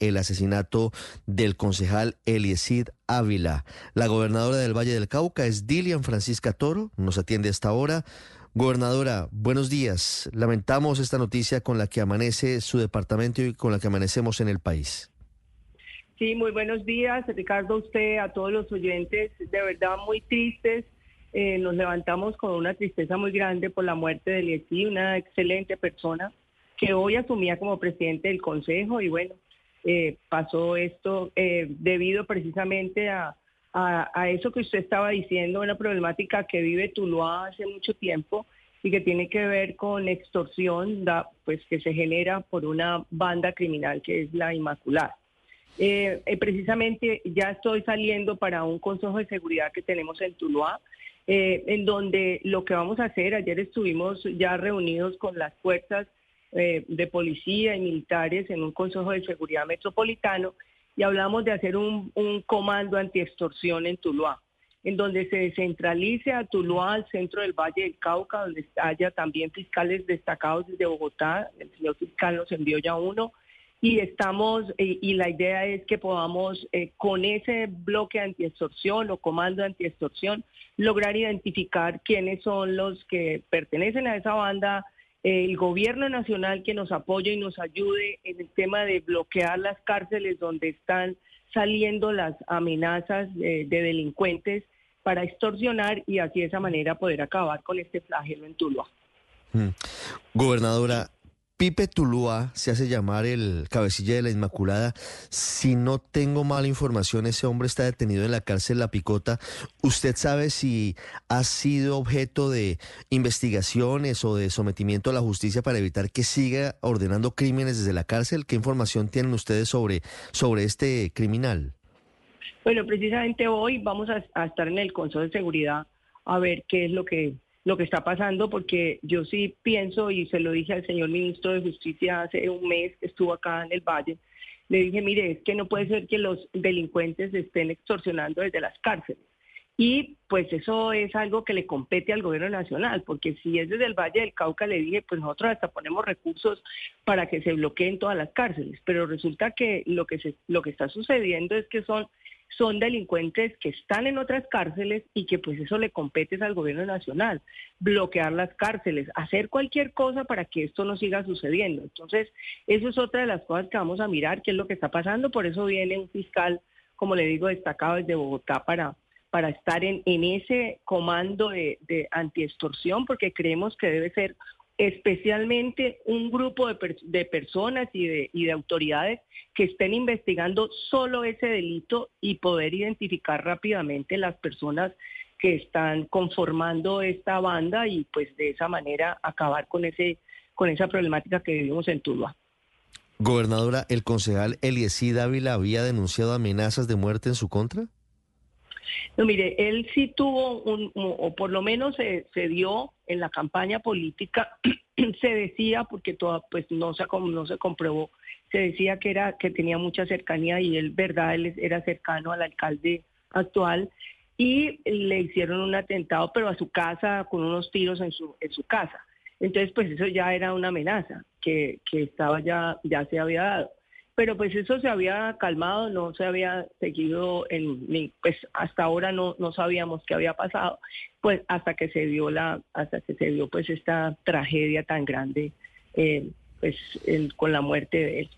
El asesinato del concejal Eliesid Ávila. La gobernadora del Valle del Cauca es Dilian Francisca Toro. Nos atiende a esta hora. Gobernadora, buenos días. Lamentamos esta noticia con la que amanece su departamento y con la que amanecemos en el país. Sí, muy buenos días, Ricardo, usted, a todos los oyentes, de verdad muy tristes. Eh, nos levantamos con una tristeza muy grande por la muerte de Liesi, una excelente persona que hoy asumía como presidente del Consejo y bueno, eh, pasó esto eh, debido precisamente a, eso que usted estaba diciendo, una problemática que vive Tuluá hace mucho tiempo y que tiene que ver con extorsión pues que se genera por una banda criminal que es la Inmaculada. Eh, precisamente ya estoy saliendo para un consejo de seguridad que tenemos en Tuluá, en donde lo que vamos a hacer, ayer estuvimos ya reunidos con las fuerzas eh, de policía y militares en un consejo de seguridad metropolitano y hablamos de hacer un, un comando antiextorsión en Tuluá, en donde se descentralice a Tuluá, al centro del Valle del Cauca, donde haya también fiscales destacados desde Bogotá, el señor fiscal nos envió ya uno, y estamos eh, y la idea es que podamos eh, con ese bloque antiextorsión o comando antiextorsión lograr identificar quiénes son los que pertenecen a esa banda el gobierno nacional que nos apoye y nos ayude en el tema de bloquear las cárceles donde están saliendo las amenazas de delincuentes para extorsionar y así de esa manera poder acabar con este flagelo en Tuluá. Mm. Gobernadora, Pipe Tulúa se hace llamar el cabecilla de la Inmaculada. Si no tengo mala información, ese hombre está detenido en la cárcel La Picota. ¿Usted sabe si ha sido objeto de investigaciones o de sometimiento a la justicia para evitar que siga ordenando crímenes desde la cárcel? ¿Qué información tienen ustedes sobre, sobre este criminal? Bueno, precisamente hoy vamos a, a estar en el Consejo de Seguridad a ver qué es lo que lo que está pasando, porque yo sí pienso, y se lo dije al señor ministro de Justicia hace un mes que estuvo acá en el Valle, le dije, mire, es que no puede ser que los delincuentes estén extorsionando desde las cárceles. Y pues eso es algo que le compete al gobierno nacional, porque si es desde el Valle del Cauca, le dije, pues nosotros hasta ponemos recursos para que se bloqueen todas las cárceles, pero resulta que lo que, se, lo que está sucediendo es que son son delincuentes que están en otras cárceles y que pues eso le compete al gobierno nacional, bloquear las cárceles, hacer cualquier cosa para que esto no siga sucediendo. Entonces, eso es otra de las cosas que vamos a mirar, qué es lo que está pasando, por eso viene un fiscal, como le digo, destacado desde Bogotá para, para estar en, en ese comando de, de antiextorsión, porque creemos que debe ser especialmente un grupo de, per de personas y de, y de, autoridades que estén investigando solo ese delito y poder identificar rápidamente las personas que están conformando esta banda y pues de esa manera acabar con ese con esa problemática que vivimos en Tuluá. Gobernadora, ¿el concejal Eliecí Dávila había denunciado amenazas de muerte en su contra? No, mire, él sí tuvo un, o por lo menos se, dio en la campaña política, se decía, porque toda, pues no se, no se comprobó, se decía que era que tenía mucha cercanía y él, verdad, él era cercano al alcalde actual y le hicieron un atentado, pero a su casa, con unos tiros en su, en su casa. Entonces, pues eso ya era una amenaza que, que estaba ya, ya se había dado pero pues eso se había calmado, no se había seguido, en, pues hasta ahora no, no sabíamos qué había pasado, pues hasta que se dio la, hasta que se dio pues esta tragedia tan grande, eh, pues el, con la muerte de él.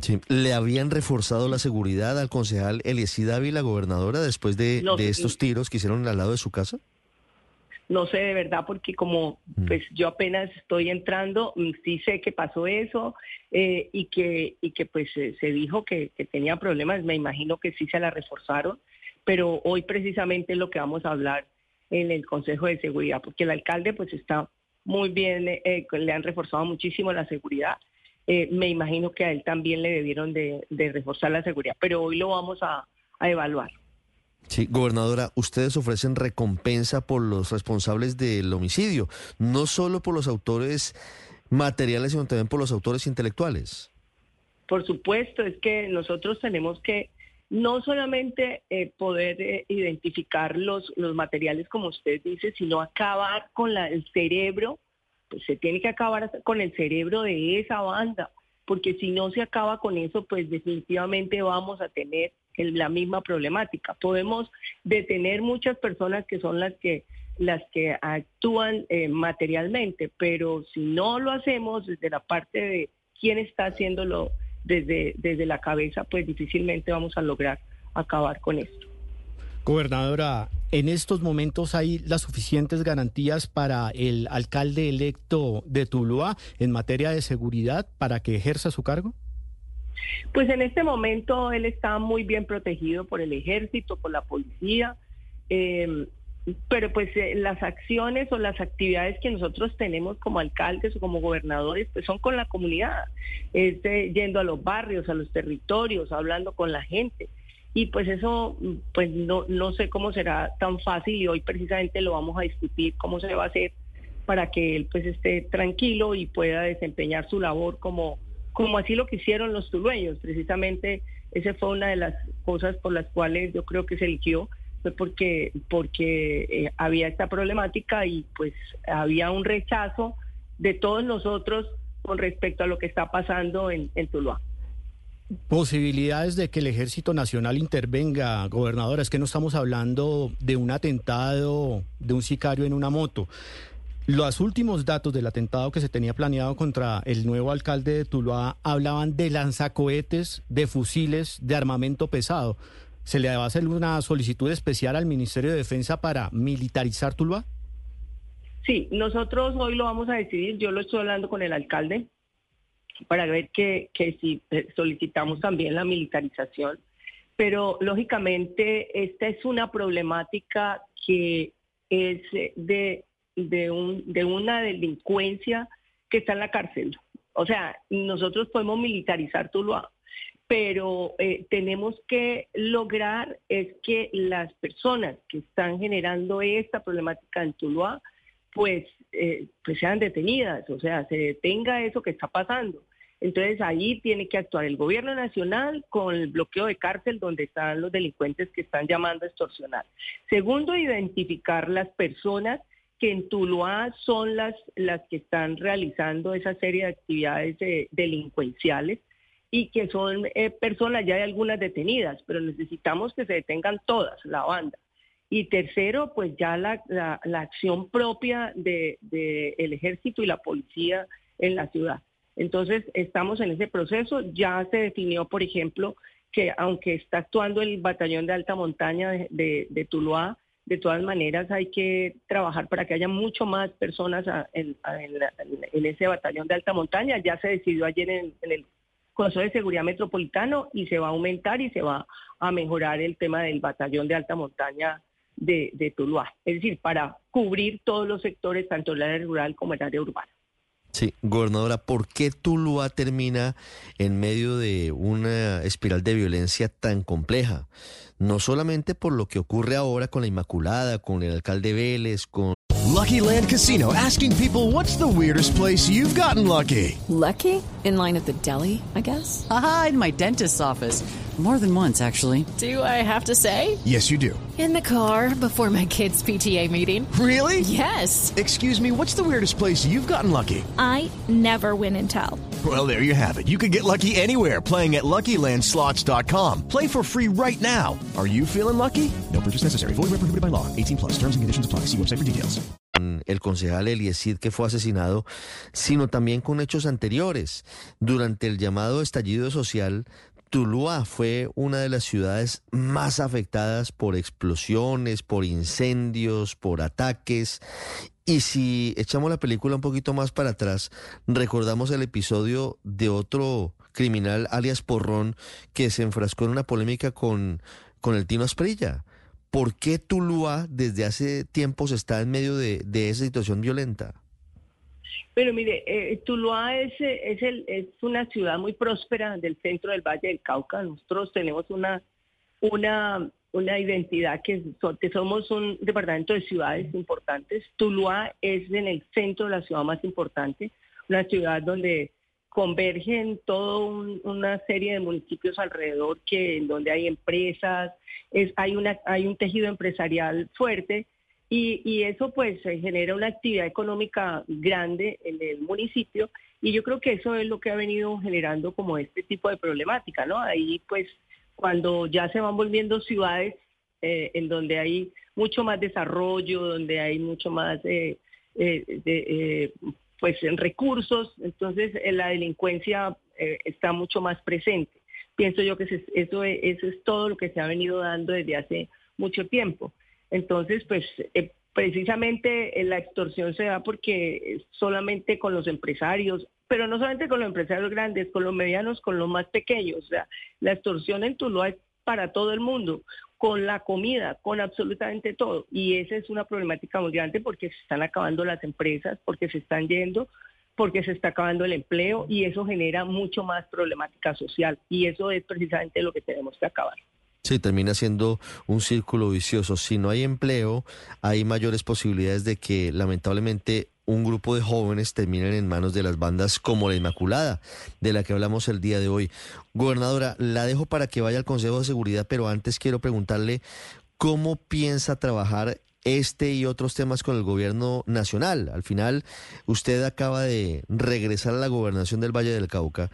Sí. ¿Le habían reforzado la seguridad al concejal Eliecy Dávila, gobernadora, después de, No, de estos tiros que hicieron al lado de su casa? No sé de verdad porque como Mm. pues yo apenas estoy entrando, mm, sí sé que pasó eso eh, y que y que pues eh, se dijo que, que tenía problemas. Me imagino que sí se la reforzaron, pero hoy precisamente es lo que vamos a hablar en el Consejo de Seguridad, porque el alcalde pues está muy bien, eh, le han reforzado muchísimo la seguridad. eh, me imagino que a él también le debieron de, de reforzar la seguridad, pero hoy lo vamos a, a evaluar. Sí, gobernadora, ustedes ofrecen recompensa por los responsables del homicidio, no solo por los autores materiales, sino también por los autores intelectuales. Por supuesto, es que nosotros tenemos que no solamente eh, poder eh, identificar los, los materiales, como usted dice, sino acabar con la, el cerebro, pues se tiene que acabar con el cerebro de esa banda, porque si no se acaba con eso, pues definitivamente vamos a tener la misma problemática. Podemos detener muchas personas que son las que las que actúan eh, materialmente, pero si no lo hacemos desde la parte de quién está haciéndolo desde, desde la cabeza, pues difícilmente vamos a lograr acabar con esto. Gobernadora, ¿en estos momentos hay las suficientes garantías para el alcalde electo de Tuluá en materia de seguridad para que ejerza su cargo? Pues en este momento él está muy bien protegido por el ejército, por la policía, eh, pero pues eh, las acciones o las actividades que nosotros tenemos como alcaldes o como gobernadores pues son con la comunidad, es eh, yendo a los barrios, a los territorios, hablando con la gente. Y pues eso, pues no, no sé cómo será tan fácil y hoy precisamente lo vamos a discutir cómo se va a hacer para que él pues esté tranquilo y pueda desempeñar su labor como, como así lo quisieron los tulueños. Precisamente esa fue una de las cosas por las cuales yo creo que se eligió, fue porque, porque eh, había esta problemática y pues había un rechazo de todos nosotros con respecto a lo que está pasando en, en Tuluá. Posibilidades de que el Ejército Nacional intervenga, gobernadora, es que no estamos hablando de un atentado de un sicario en una moto. Los últimos datos del atentado que se tenía planeado contra el nuevo alcalde de Tuluá hablaban de lanzacohetes, de fusiles, de armamento pesado. ¿Se le va a hacer una solicitud especial al Ministerio de Defensa para militarizar Tuluá? Sí, nosotros hoy lo vamos a decidir. Yo lo estoy hablando con el alcalde para ver que, que si eh, solicitamos también la militarización. Pero lógicamente esta es una problemática que es eh, de, de, un, de una delincuencia que está en la cárcel. O sea, nosotros podemos militarizar Tuluá, pero eh, tenemos que lograr es que las personas que están generando esta problemática en Tuluá, pues, eh, pues sean detenidas, o sea, se detenga eso que está pasando. Entonces ahí tiene que actuar el gobierno nacional con el bloqueo de cárcel donde están los delincuentes que están llamando a extorsionar. Segundo, identificar las personas que en Tuluá son las, las que están realizando esa serie de actividades eh, delincuenciales y que son eh, personas, ya hay algunas detenidas, pero necesitamos que se detengan todas, la banda. Y tercero, pues ya la, la, acción propia del de, ejército y la policía en la ciudad. Entonces, estamos en ese proceso. Ya se definió, por ejemplo, que aunque está actuando el batallón de alta montaña de, de, de Tuluá, de todas maneras hay que trabajar para que haya mucho más personas en, ese batallón de alta montaña. Ya se decidió ayer en, en el Consejo de Seguridad Metropolitano y se va a aumentar y se va a mejorar el tema del batallón de alta montaña de, de Tuluá. Es decir, para cubrir todos los sectores, tanto el área rural como el área urbana. Sí, gobernadora, ¿por qué Tuluá termina en medio de una espiral de violencia tan compleja? No solamente por lo que ocurre ahora con la Inmaculada, con el alcalde Vélez, con... Lucky Land Casino, asking people what's the weirdest place you've gotten lucky. Lucky? In line at the deli, I guess? Aha, in my dentist's office. More than once, actually. Do I have to say? Yes, you do. In the car before my kids' PTA meeting. Really? Yes. Excuse me, what's the weirdest place you've gotten lucky? I never win and tell. Well, there you have it. You can get lucky anywhere playing at LuckyLandSlots.com. Play for free right now. Are you feeling lucky? No purchase necessary. Void where prohibited by law. 18 plus. Terms and conditions apply. See website for details. el concejal Eliesid que fue asesinado, sino también con hechos anteriores. Durante el llamado estallido social, Tuluá fue una de las ciudades más afectadas por explosiones, por incendios, por ataques. Y si echamos la película un poquito más para atrás, recordamos el episodio de otro criminal, alias Porrón, que se enfrascó en una polémica con, con el Tino Asprilla. ¿Por qué Tuluá desde hace tiempos está en medio de, de esa situación violenta? Pero mire, eh, Tuluá es, eh, es, el, es una ciudad muy próspera del centro del Valle del Cauca. Nosotros tenemos una, una, una identidad que, que somos un departamento de ciudades importantes. Tuluá es en el centro de la ciudad más importante, una ciudad donde convergen toda una serie de municipios alrededor que en donde hay empresas, es, hay, una, hay un tejido empresarial fuerte y, y eso pues genera una actividad económica grande en el municipio y yo creo que eso es lo que ha venido generando como este tipo de problemática, ¿no? Ahí pues cuando ya se van volviendo ciudades eh, en donde hay mucho más desarrollo, donde hay mucho más eh, eh, de, pues en recursos, entonces la delincuencia está mucho más presente. Pienso yo que eso, eso es todo lo que se ha venido dando desde hace mucho tiempo. Entonces, pues eh, precisamente eh, la extorsión se da porque solamente con los empresarios, pero no solamente con los empresarios grandes, con los medianos, con los más pequeños. O sea, la extorsión en Tuluá es para todo el mundo, con la comida, con absolutamente todo. Y esa es una problemática muy grande porque se están acabando las empresas, porque se están yendo, porque se está acabando el empleo y eso genera mucho más problemática social. Y eso es precisamente lo que tenemos que acabar. Sí, termina siendo un círculo vicioso. Si no hay empleo, hay mayores posibilidades de que lamentablemente un grupo de jóvenes terminen en manos de las bandas como la Inmaculada, de la que hablamos el día de hoy. Gobernadora, la dejo para que vaya al Consejo de Seguridad, pero antes quiero preguntarle cómo piensa trabajar este y otros temas con el gobierno nacional. Al final, usted acaba de regresar a la gobernación del Valle del Cauca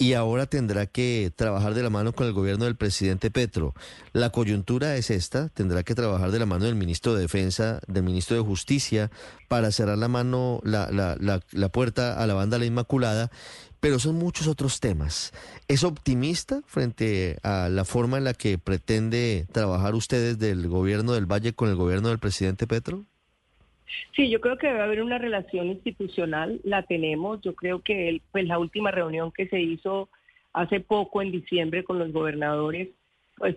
y ahora tendrá que trabajar de la mano con el gobierno del presidente Petro. La coyuntura es esta, tendrá que trabajar de la mano del ministro de Defensa, del ministro de Justicia, para cerrar la mano, la, la, la, la puerta a la banda La Inmaculada, pero son muchos otros temas. ¿Es optimista frente a la forma en la que pretende trabajar ustedes del gobierno del Valle con el gobierno del presidente Petro? Sí, yo creo que debe haber una relación institucional, la tenemos. Yo creo que pues la última reunión que se hizo hace poco en diciembre con los gobernadores, pues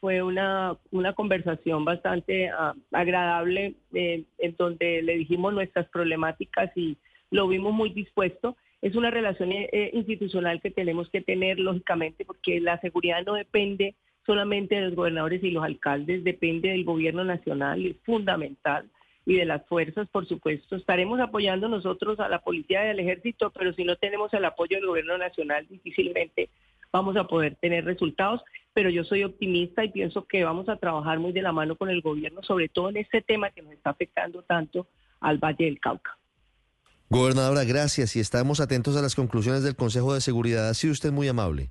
fue una conversación bastante ah, agradable eh, en donde le dijimos nuestras problemáticas y lo vimos muy dispuesto. Es una relación eh, institucional que tenemos que tener lógicamente porque la seguridad no depende solamente de los gobernadores y los alcaldes, depende del gobierno nacional, es fundamental y de las fuerzas, por supuesto. Estaremos apoyando nosotros a la policía y al ejército, pero si no tenemos el apoyo del gobierno nacional, difícilmente vamos a poder tener resultados. Pero yo soy optimista y pienso que vamos a trabajar muy de la mano con el gobierno, sobre todo en este tema que nos está afectando tanto al Valle del Cauca. Gobernadora, gracias y estamos atentos a las conclusiones del Consejo de Seguridad. Ha sido usted muy amable.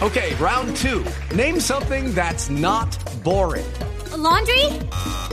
Ok, round two. Name something that's not boring. laundry?